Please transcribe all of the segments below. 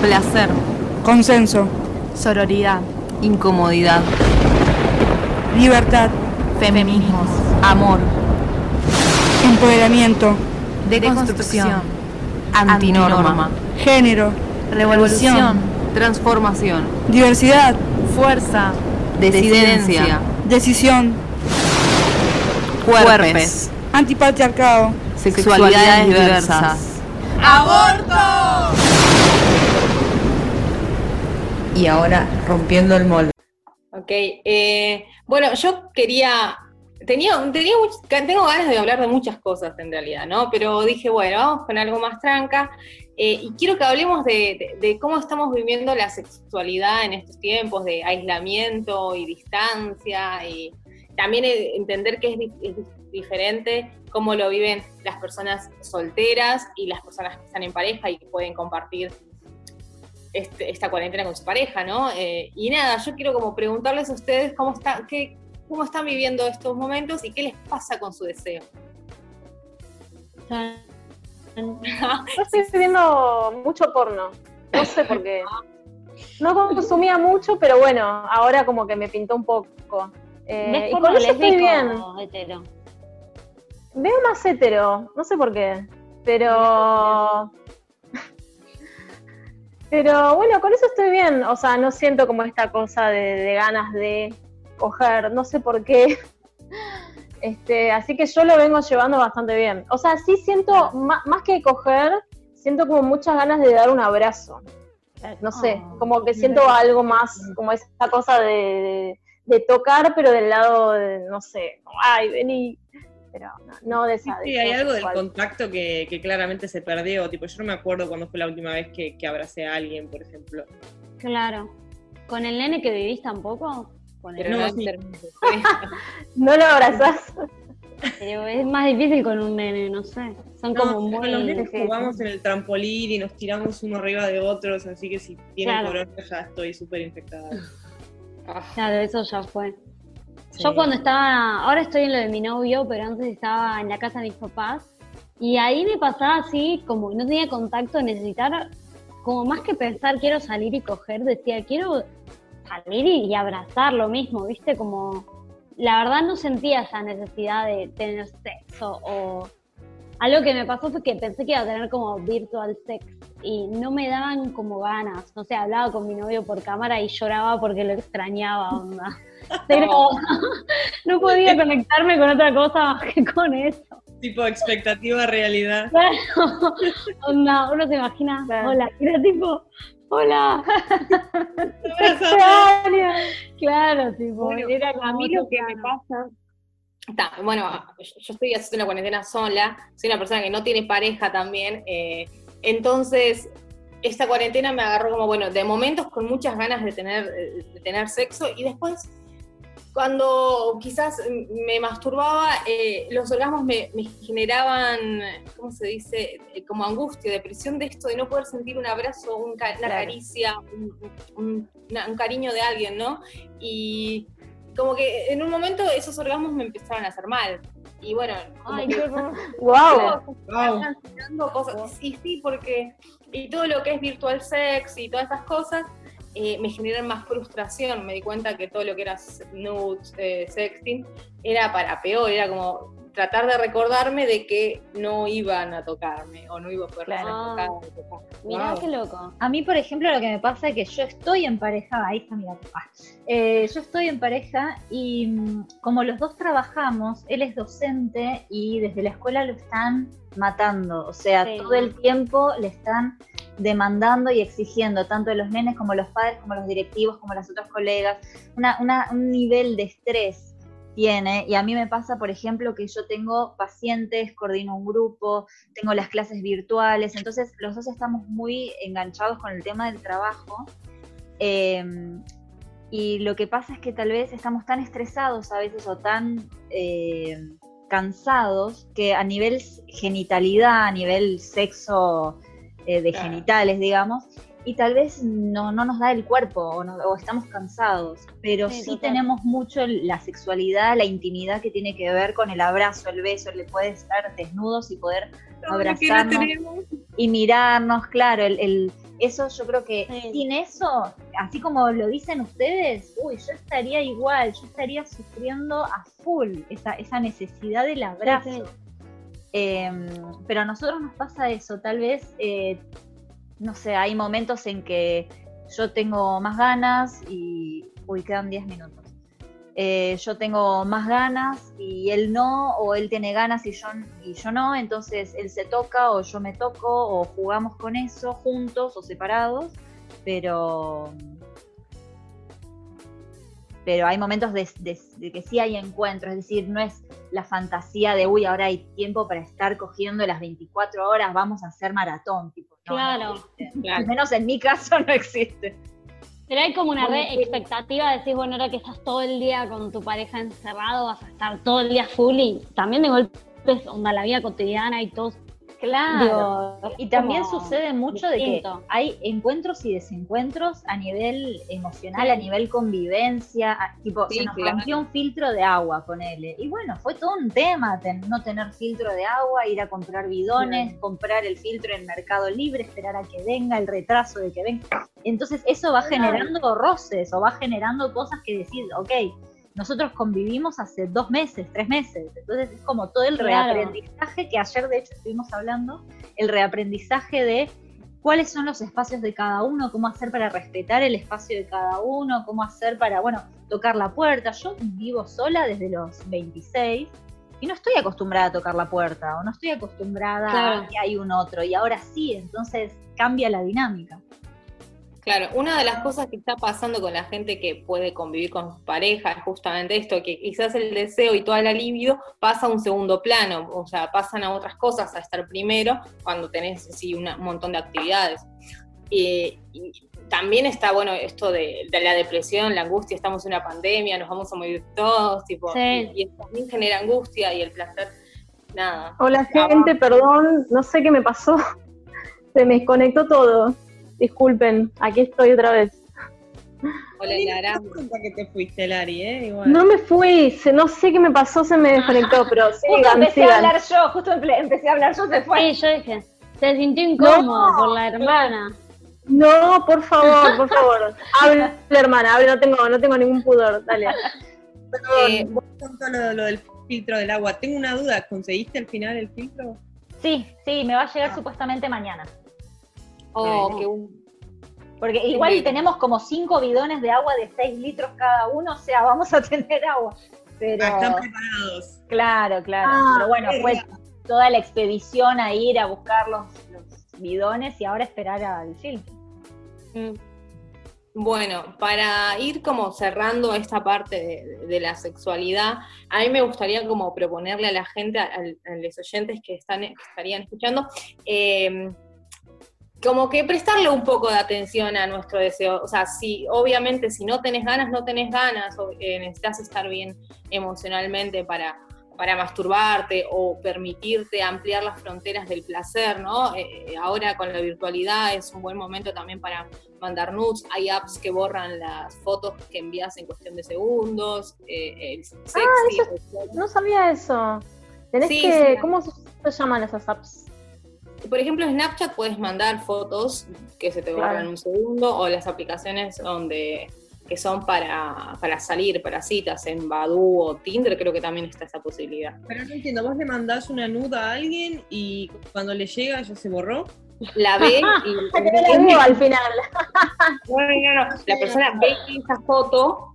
Placer. Consenso. Sororidad. Incomodidad. Libertad. Feminismos. Amor. Empoderamiento. Deconstrucción. Antinorma. Género. Revolución. Transformación. Diversidad. Fuerza. Desidencia. Decisión. Cuerpes. Antipatriarcado. Sexualidades diversas. Y ahora rompiendo el molde. Ok, eh, bueno, yo quería, tenía, tenía tengo ganas de hablar de muchas cosas en realidad, ¿no? Pero dije, bueno, vamos con algo más tranca. eh, y quiero que hablemos de, de- de cómo estamos viviendo la sexualidad en estos tiempos de aislamiento y distancia, y también eh, entender que es, es di- diferente cómo lo viven las personas solteras y las personas que están en pareja y que pueden compartir este- esta cuarentena con su pareja, ¿no? Eh, y nada, yo quiero como preguntarles a ustedes cómo, está, qué, cómo están viviendo estos momentos y qué les pasa con su deseo. Yo estoy viendo mucho porno. No sé por qué. No consumía mucho, pero bueno, ahora como que me pintó un poco. Eh, ¿Ves y con eso estoy bien. hetero? Veo más hetero, no sé por qué. Pero. Pero bueno, con eso estoy bien. O sea, no siento como esta cosa de, de ganas de coger, no sé por qué. Este, así que yo lo vengo llevando bastante bien. O sea, sí siento, más que coger, siento como muchas ganas de dar un abrazo. No sé, Oh, como que siento algo más, como esa cosa de, de- de tocar, pero del lado de, no sé, ay, vení. Pero no, no de Sí, esa. sí, de hay algo del contacto que, que claramente se perdió. Tipo, yo no me acuerdo cuándo fue la última vez que, que abracé a alguien, por ejemplo. Claro. ¿Con el nene que vivís tampoco? Con el No, no, sí. termino. No lo abrazás. Pero es más difícil con un nene, no sé. Son No, como con muy... los nenes jugamos en el trampolín y nos tiramos uno arriba de otros, así que si tienen Claro. corona ya estoy súper infectada. Claro, eso ya fue. Yo cuando estaba, ahora estoy en lo de mi novio, pero antes estaba en la casa de mis papás y ahí me pasaba así, como no tenía contacto, necesitar, como más que pensar quiero salir y coger, decía quiero salir y, y abrazar lo mismo, ¿viste? Como la verdad no sentía esa necesidad de tener sexo o algo que me pasó fue que pensé que iba a tener como virtual sex y no me daban como ganas, no sé, hablaba con mi novio por cámara y lloraba porque lo extrañaba, onda. Pero no podía conectarme con otra cosa más que con eso. Tipo expectativa realidad. Claro, onda, uno se imagina, Claro. hola, era tipo, hola, claro, tipo, Bueno, era a como mí lo que me pasa. Bueno, yo estoy haciendo una cuarentena sola, soy una persona que no tiene pareja también, eh, entonces esta cuarentena me agarró como, bueno, de momentos con muchas ganas de tener, de tener sexo y después cuando quizás me masturbaba, eh, los orgasmos me, me generaban, ¿cómo se dice? Eh, Como angustia, depresión de esto de no poder sentir un abrazo, un ca- una Claro. caricia, un, un- una- un cariño de alguien, ¿no? Y como que en un momento esos orgasmos me empezaron a hacer mal. Y bueno, Ay, que. Wow. Wow. cosas. Y sí, porque y todo lo que es virtual sex y todas esas cosas eh, me generan más frustración. Me di cuenta que todo lo que era nudes, eh, sexting, era para peor. Era como tratar de recordarme de que no iban a tocarme o no iba a poder Claro. tocada o tocar. Mirá Wow. qué loco. A mí, por ejemplo, lo que me pasa es que yo estoy en pareja, ahí está mi gato. Ah. Eh, yo estoy en pareja y mm, como los dos trabajamos, él es docente y desde la escuela lo están matando. O sea, Sí. todo el tiempo le están demandando y exigiendo, tanto los nenes como los padres, como los directivos, como las otras colegas, un nivel de estrés tiene. Y a mí me pasa, por ejemplo, que yo tengo pacientes, coordino un grupo, tengo las clases virtuales, entonces los dos estamos muy enganchados con el tema del trabajo. eh, y lo que pasa es que tal vez estamos tan estresados a veces o tan eh, cansados que a nivel genitalidad, a nivel sexo eh, de Claro. genitales, digamos, y tal vez no, no nos da el cuerpo o, no- o estamos cansados, pero Sí, tenemos mucho la sexualidad, la intimidad que tiene que ver con el abrazo, el beso, le puede estar desnudos y poder abrazarnos y mirarnos, claro, el, el- Eso yo creo que Sí. sin eso, así como lo dicen ustedes, uy, yo estaría igual, yo estaría sufriendo a full esa, esa necesidad del abrazo. sí. Eh, pero a nosotros nos pasa eso, tal vez, eh, no sé, hay momentos en que yo tengo más ganas y, uy, quedan 10 minutos. Eh, yo tengo más ganas y él no, o él tiene ganas y yo, y yo no, entonces él se toca o yo me toco o jugamos con eso juntos o separados, pero pero hay momentos de, de- de que sí hay encuentro, es decir, no es la fantasía de, uy, ahora hay tiempo para estar cogiendo las 24 horas, vamos a hacer maratón, tipo, no, no Claro. Al menos en mi caso no existe. Pero hay como una re expectativa de decir, bueno, ahora que estás todo el día con tu pareja encerrado, vas a estar todo el día full y también de golpe onda la vida cotidiana y todo. Claro. Digo, Y también sucede mucho de que hay encuentros y desencuentros a nivel emocional, a nivel convivencia, a- tipo, Sí, se nos claro. rompió un filtro de agua, ponele. Y bueno, fue todo un tema ten- no tener filtro de agua, ir a comprar bidones, comprar el filtro en Mercado Libre, esperar a que venga, el retraso de que venga. Entonces eso va generando roces o va generando cosas que decir, ok, nosotros convivimos hace dos meses, tres meses, entonces es como todo el Claro. reaprendizaje que ayer de hecho estuvimos hablando, el reaprendizaje de cuáles son los espacios de cada uno, cómo hacer para respetar el espacio de cada uno, cómo hacer para, bueno, tocar la puerta. Yo vivo sola desde los 26 y no estoy acostumbrada a tocar la puerta o no estoy acostumbrada Claro. a que hay un otro y ahora sí, entonces cambia la dinámica. Claro, una de las cosas que está pasando con la gente que puede convivir con su pareja es justamente esto, que quizás el deseo y toda la libido pasa a un segundo plano, o sea, pasan a otras cosas a estar primero cuando tenés sí, una- un montón de actividades. Eh, y también está, bueno, esto de, de la depresión, la angustia, estamos en una pandemia, nos vamos a morir todos, tipo, Sí. y, y eso también genera angustia y el placer, nada. Hola gente, perdón, no sé qué me pasó. Se me desconectó todo. Disculpen, aquí estoy otra vez. Hola, Lara. que te fuiste, Lari, ¿eh? Igual. No me fui, se- no sé qué me pasó, se me desconectó, pero Justo sigan, empecé a hablar yo, justo empe- empecé a hablar yo, se fue. Sí, yo dije, se sintió incómodo por la hermana. No, por favor, por favor. Habla, hermana, habla, no tengo, no tengo ningún pudor, dale. Eh, Vos contó lo, lo del filtro del agua. Tengo una duda, ¿conseguiste al final el filtro? Sí, sí, me va a llegar supuestamente mañana. Oh, un- Porque igual Bien. tenemos como cinco bidones de agua de 6 litros cada uno, o sea, vamos a tener agua. Pero, Ah, están preparados. claro, claro. Ah, Pero bueno, fue toda la expedición a ir a buscar los, los bidones y ahora esperar al filtro. Mm. Bueno, para ir como cerrando esta parte de, de la sexualidad, a mí me gustaría como proponerle a la gente, a, a los oyentes que están que estarían escuchando, eh, como que prestarle un poco de atención a nuestro deseo. O sea, si obviamente si no tenés ganas, no tenés ganas, o eh, necesitas estar bien emocionalmente para, para masturbarte o permitirte ampliar las fronteras del placer, ¿no? Eh, ahora con la virtualidad es un buen momento también para mandar nudes. Hay apps que borran las fotos que envías en cuestión de segundos. eh, el sexy, No sabía eso. Tenés Sí, que, sí. ¿cómo se se llaman esas apps? Por ejemplo, en Snapchat puedes mandar fotos que se te borran Claro. en un segundo, o las aplicaciones donde que son para, para salir, para citas, en Badoo o Tinder, creo que también está esa posibilidad. Pero no entiendo, vos le mandás una nuda a alguien y cuando le llega ya se borró. La ve y La veo al final. Bueno, no, no, La persona ve esa foto,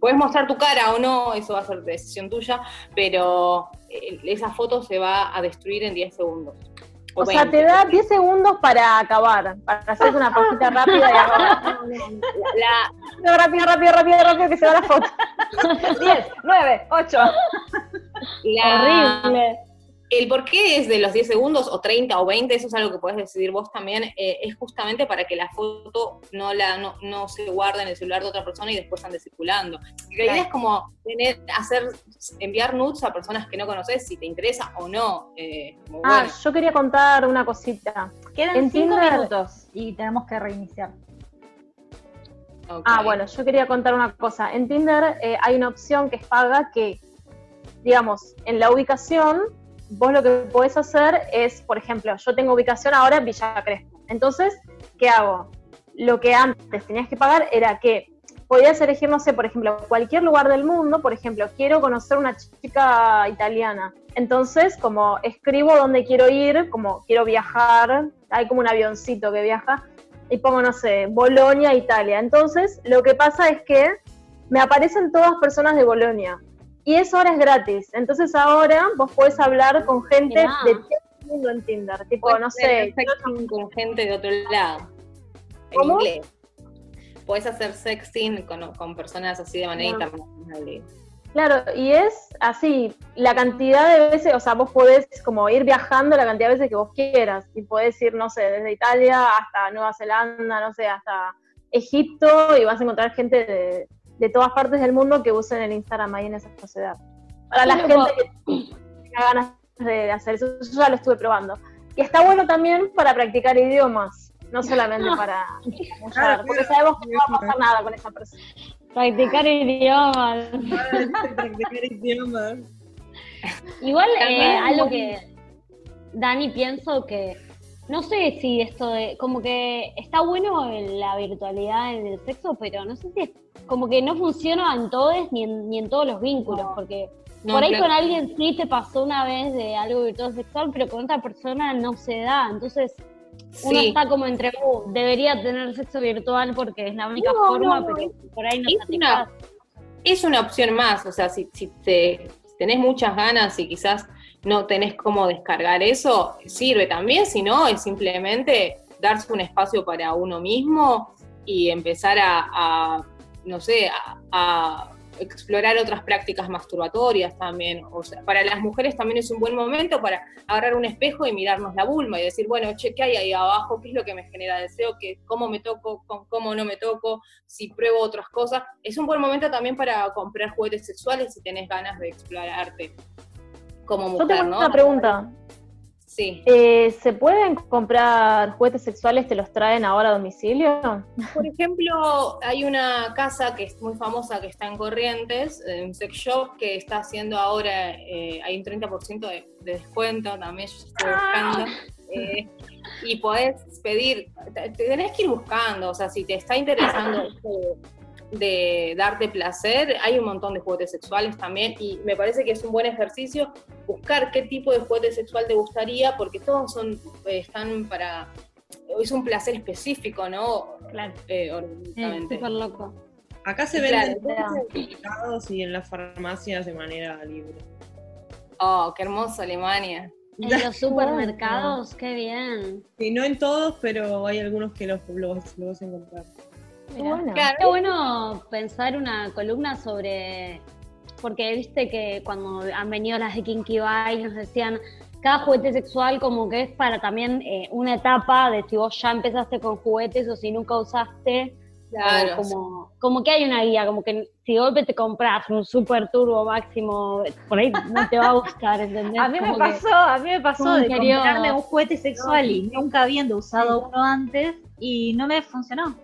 puedes mostrar tu cara o no, eso va a ser decisión tuya, pero eh, esa foto se va a destruir en 10 segundos. O sea, 20. te da 10 segundos para acabar, para hacer una pajita rápida y acabar. La- No, rápido, rápido, rápido, rápido, que se va la foto. 10, 9, 8. la- Horrible. El por qué es de los 10 segundos o 30 o 20, eso es algo que puedes decidir vos también, eh, es justamente para que la foto no, la, no, no se guarde en el celular de otra persona y después ande circulando. La idea es como tener, hacer, enviar nudes a personas que no conoces si te interesa o no. eh, como Ah, bueno. yo quería contar una cosita. Quedan En 5 Tinder- minutos y tenemos que reiniciar. Ah, bueno, yo quería contar una cosa. En Tinder eh, hay una opción que es paga que, digamos, en la ubicación, vos lo que podés hacer es, por ejemplo, yo tengo ubicación ahora en Villa Crespo. Entonces, ¿qué hago? Lo que antes tenías que pagar era que podías elegir, no sé, por ejemplo, cualquier lugar del mundo, por ejemplo, quiero conocer una chica italiana. Entonces, como escribo dónde quiero ir, como quiero viajar, hay como un avioncito que viaja, y pongo, no sé, Bolonia, Italia. Entonces, lo que pasa es que me aparecen todas personas de Bolonia. Y eso ahora es gratis. Entonces ahora vos podés hablar con gente de todo el mundo en Tinder. Tipo, no sé, sexting con gente de otro lado. En inglés. Puedes hacer sexting con, con personas así de manera No. internacional. Claro, y es así, la cantidad de veces, o sea, vos podés como ir viajando la cantidad de veces que vos quieras, y podés ir, no sé, desde Italia hasta Nueva Zelanda, no sé, hasta Egipto, y vas a encontrar gente de, de todas partes del mundo que usen el Instagram ahí en esa sociedad. Para la gente que tenga ganas de hacer eso, yo ya lo estuve probando. Y está bueno también para practicar idiomas, no solamente para usar, porque sabemos que no va a pasar nada con esa persona. Practicar idiomas. Practicar idiomas. Igual eh, algo que Dani pienso que no sé si esto de como que está bueno en la virtualidad en el sexo, pero no sé si es como que no funciona en todos ni en, ni en todos los vínculos, porque No, por ahí claro. con alguien sí te pasó una vez de algo virtual sexual, pero con otra persona no se da, entonces uno está como entre, "Uh, debería tener sexo virtual porque es la única No, forma, pero por ahí no Es una, es una opción más, o sea, si, si te, si tenés muchas ganas y quizás no tenés cómo descargar eso, sirve también, si no, es simplemente darse un espacio para uno mismo y empezar a, a, no sé, a, a explorar otras prácticas masturbatorias también. O sea, para las mujeres también es un buen momento para agarrar un espejo y mirarnos la vulva y decir, bueno, che, ¿qué hay ahí abajo? ¿Qué es lo que me genera deseo? ¿Qué, ¿Cómo me toco? ¿Cómo, cómo no me toco? Si pruebo otras cosas. Es un buen momento también para comprar juguetes sexuales si tenés ganas de explorarte como Yo mujer, tengo ¿no? una pregunta. Sí. Eh, ¿Se pueden comprar juguetes sexuales? ¿Te los traen ahora a domicilio? Por ejemplo, hay una casa que es muy famosa que está en Corrientes, eh, un sex shop que está haciendo ahora, eh, hay un 30% de, de descuento también, yo estoy buscando. eh, y podés pedir, te- tenés que ir buscando, o sea, si te está interesando esto de, darte placer, hay un montón de juguetes sexuales también y me parece que es un buen ejercicio buscar qué tipo de juguete sexual te gustaría, porque todos son, eh, están para, es un placer específico, ¿no? Claro. Eh, Es orgánicamente. súper loco. Acá se venden claro. en los mercados y en las farmacias de manera libre. Oh, qué hermoso Alemania. En los supermercados, qué bien. Y no en todos, pero hay algunos que los, los, los vas a encontrar. Bueno. Claro. Qué bueno pensar una columna sobre, porque viste que cuando han venido las de Kinky Bye nos decían, cada juguete sexual como que es para también eh, una etapa de si vos ya empezaste con juguetes o si nunca usaste, Claro. como, como que hay una guía, como que si de golpe te compras un super turbo máximo, por ahí no te va a gustar, ¿entendés? A mí me Como que- pasó, a mí me pasó de comprarme un juguete sexual y nunca habiendo usado uno antes y no me funcionó.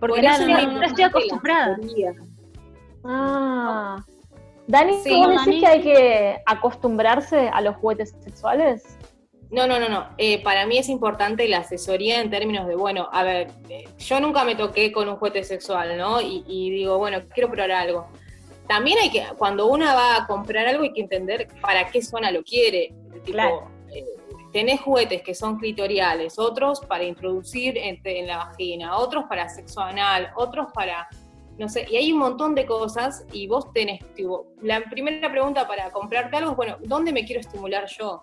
Porque Por no, eso estoy- no acostumbrada. Ah. Dani, Sí, ¿vos Dani. decís que hay que acostumbrarse a los juguetes sexuales? No, no, no, no. Eh, para mí es importante la asesoría en términos de, bueno, a ver, eh, yo nunca me toqué con un juguete sexual, ¿no? Y, y digo, bueno, quiero probar algo. También hay que, cuando uno va a comprar algo, hay que entender para qué zona lo quiere. Tipo, Claro. Tenés juguetes que son clitoriales, otros para introducir en, en la vagina, otros para sexo anal, otros para, no sé, y hay un montón de cosas y vos tenés, tipo, la primera pregunta para comprarte algo es, bueno, ¿dónde me quiero estimular yo?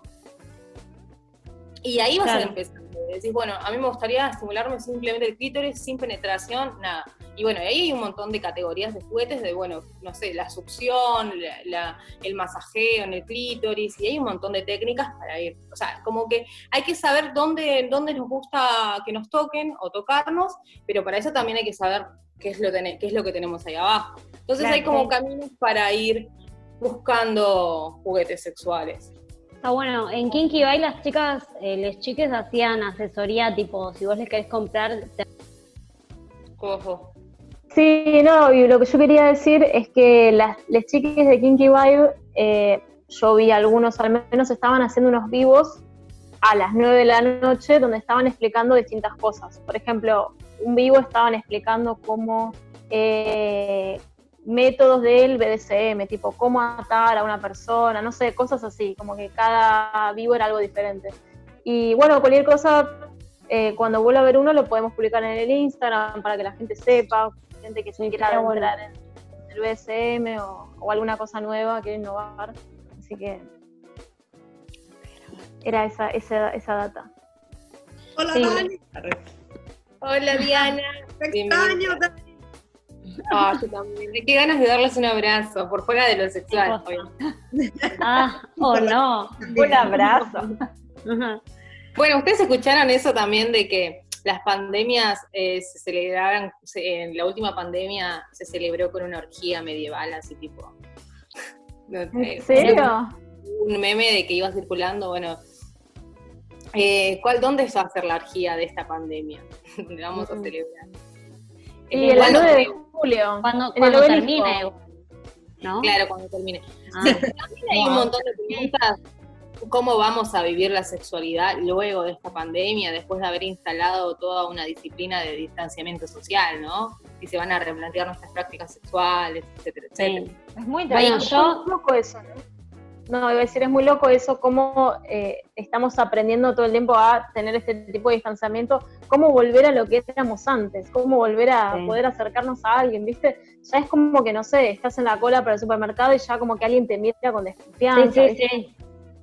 Y ahí vas a Claro. empezar. Decís, bueno, a mí me gustaría estimularme simplemente el clítoris, sin penetración, nada. Y bueno, ahí hay un montón de categorías de juguetes, de bueno, no sé, la succión, la- la- el masajeo en el clítoris, y hay un montón de técnicas para ir. O sea, como que hay que saber dónde, dónde nos gusta que nos toquen o tocarnos, pero para eso también hay que saber qué es lo, qué es lo que tenemos ahí abajo. Entonces Claro, hay como caminos para ir buscando juguetes sexuales. Está bueno, en Kinky Bye las chicas, eh, les chiques hacían asesoría tipo, si vos les querés comprar, te- Ojo. Sí, no, y lo que yo quería decir es que las, chiquis de Kinky Vibe, eh, yo vi algunos al menos estaban haciendo unos vivos a las 9 de la noche donde estaban explicando distintas cosas. Por ejemplo, un vivo estaban explicando cómo eh, métodos del BDSM, tipo cómo atar a una persona, no sé, cosas así, como que cada vivo era algo diferente. Y bueno, cualquier cosa, eh, cuando vuelva a ver uno lo podemos publicar en el Instagram para que la gente sepa, gente que se quiera estaría bueno. entrar en el BDSM o, o alguna cosa nueva, quiere innovar. Así que era esa, esa, esa data. Hola, Sí. Dani. Hola Diana. Te extraño, Dani. Ah, yo también. Qué ganas de darles un abrazo, por fuera de lo sexual. Ah, oh no. Un abrazo. Bueno, ustedes escucharon eso también de que las pandemias eh, se celebraban, se- en la última pandemia se celebró con una orgía medieval, así tipo. no ¿En serio? Un meme de que iba circulando, bueno. eh, ¿cuál, ¿Dónde va a ser la orgía de esta pandemia? Donde vamos a Mm. celebrar. Y el Bueno, 9 de julio. Cuando, el cuando termine, ¿no? Claro, cuando termine. Ah, Sí, también hay un montón de preguntas. ¿Cómo vamos a vivir la sexualidad luego de esta pandemia, después de haber instalado toda una disciplina de distanciamiento social, ¿no? Y se van a replantear nuestras prácticas sexuales, etcétera, etcétera. sí. Es muy Bueno, interesante. yo- Es loco eso, ¿no? No, iba a decir, es muy loco eso, cómo eh, estamos aprendiendo todo el tiempo a tener este tipo de distanciamiento, cómo volver a lo que éramos antes, cómo volver a Sí. poder acercarnos a alguien, ¿viste? Ya es como que, no sé, estás en la cola para el supermercado y ya como que alguien te mira con desconfianza. Sí, sí, ¿viste? sí.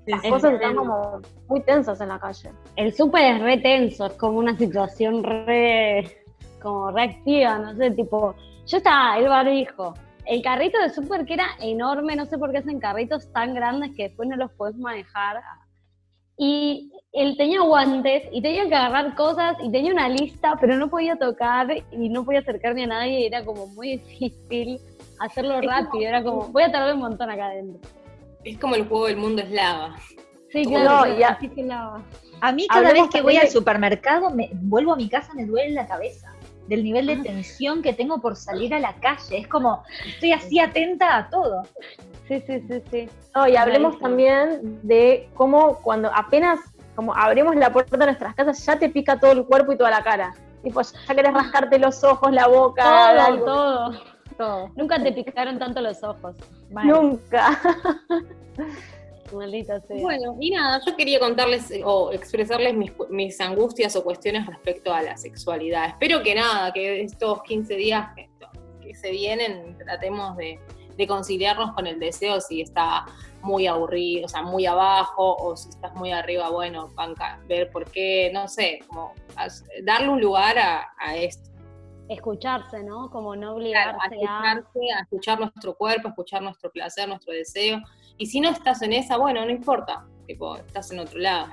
Las Es cosas están como muy tensas en la calle. El súper es re tenso, es como una situación re, como reactiva, no sé, tipo, yo estaba, el barbijo, el carrito de súper que era enorme, no sé por qué hacen carritos tan grandes que después no los podés manejar. Y él tenía guantes y tenía que agarrar cosas y tenía una lista, pero no podía tocar y no podía acercarme a nadie y era como muy difícil hacerlo rápido, era como, voy a tardar un montón acá adentro. Es como el juego del mundo es lava. Sí, No, claro, ya. así que la- A mí cada vez que voy al supermercado, me vuelvo a mi casa, me duele la cabeza del nivel de tensión que tengo por salir a la calle. Es como, estoy así atenta a todo. Sí, sí, sí, sí. No, y hablemos también de cómo cuando apenas como abrimos la puerta de nuestras casas ya te pica todo el cuerpo y toda la cara. Tipo, ya querés rascarte los ojos, la boca, Todo, algo. todo. Todo. Nunca te picaron tanto los ojos. Nunca. Maldita sea. Bueno, y nada, yo quería contarles eh, o expresarles mis, mis angustias o cuestiones respecto a la sexualidad. Espero que nada, que estos 15 días que, que se vienen tratemos de, de conciliarnos con el deseo si está muy aburrido, o sea, muy abajo, o si estás muy arriba, bueno, banca, ver por qué, no sé, como darle un lugar a, a esto. Escucharse, ¿no? Como no Claro, a obligarse a... escucharse, a escuchar nuestro cuerpo, a escuchar nuestro placer, nuestro deseo. Y si no estás en esa, bueno, no importa, tipo, estás en otro lado.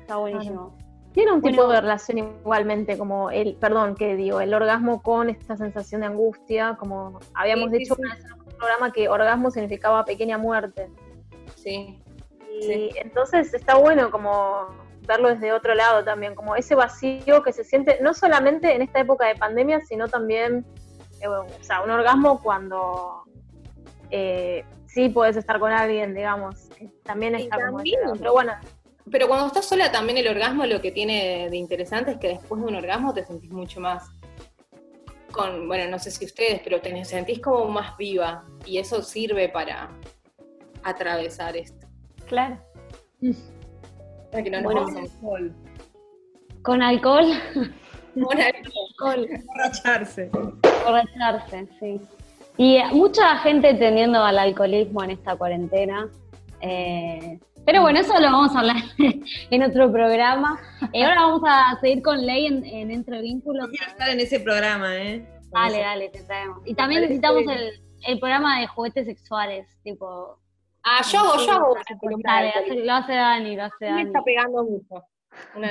Está buenísimo. Tiene un tipo Bueno. de relación igualmente, como el, perdón, que digo, el orgasmo con esta sensación de angustia, como habíamos Sí, sí, dicho sí. una vez en un programa que orgasmo significaba pequeña muerte. Sí. Y Sí. entonces está bueno como verlo desde otro lado también, como ese vacío que se siente no solamente en esta época de pandemia, sino también, eh, o sea, un orgasmo cuando eh, sí puedes estar con alguien, digamos, también está como también- lado. Pero bueno, Pero cuando estás sola también el orgasmo lo que tiene de interesante es que después de un orgasmo te sentís mucho más con, bueno, no sé si ustedes, pero te sentís como más viva y eso sirve para atravesar esto. Claro. Para que no nos Bueno. pasemos Sol, Con alcohol, con alcohol. Emborracharse. borracharse, sí. Y eh, mucha gente tendiendo al alcoholismo en esta cuarentena. Eh, pero bueno, eso lo vamos a hablar en otro programa. Y ahora vamos a seguir con Ley en, en Entre Vínculos. Quiero estar en ese programa, ¿eh? Dale, dale, te traemos. Y también necesitamos el, el programa de juguetes sexuales, tipo... Ah, yo hago, yo hago una columna de Dale, lo hace Dani, lo hace Me Dani. está pegando mucho. Una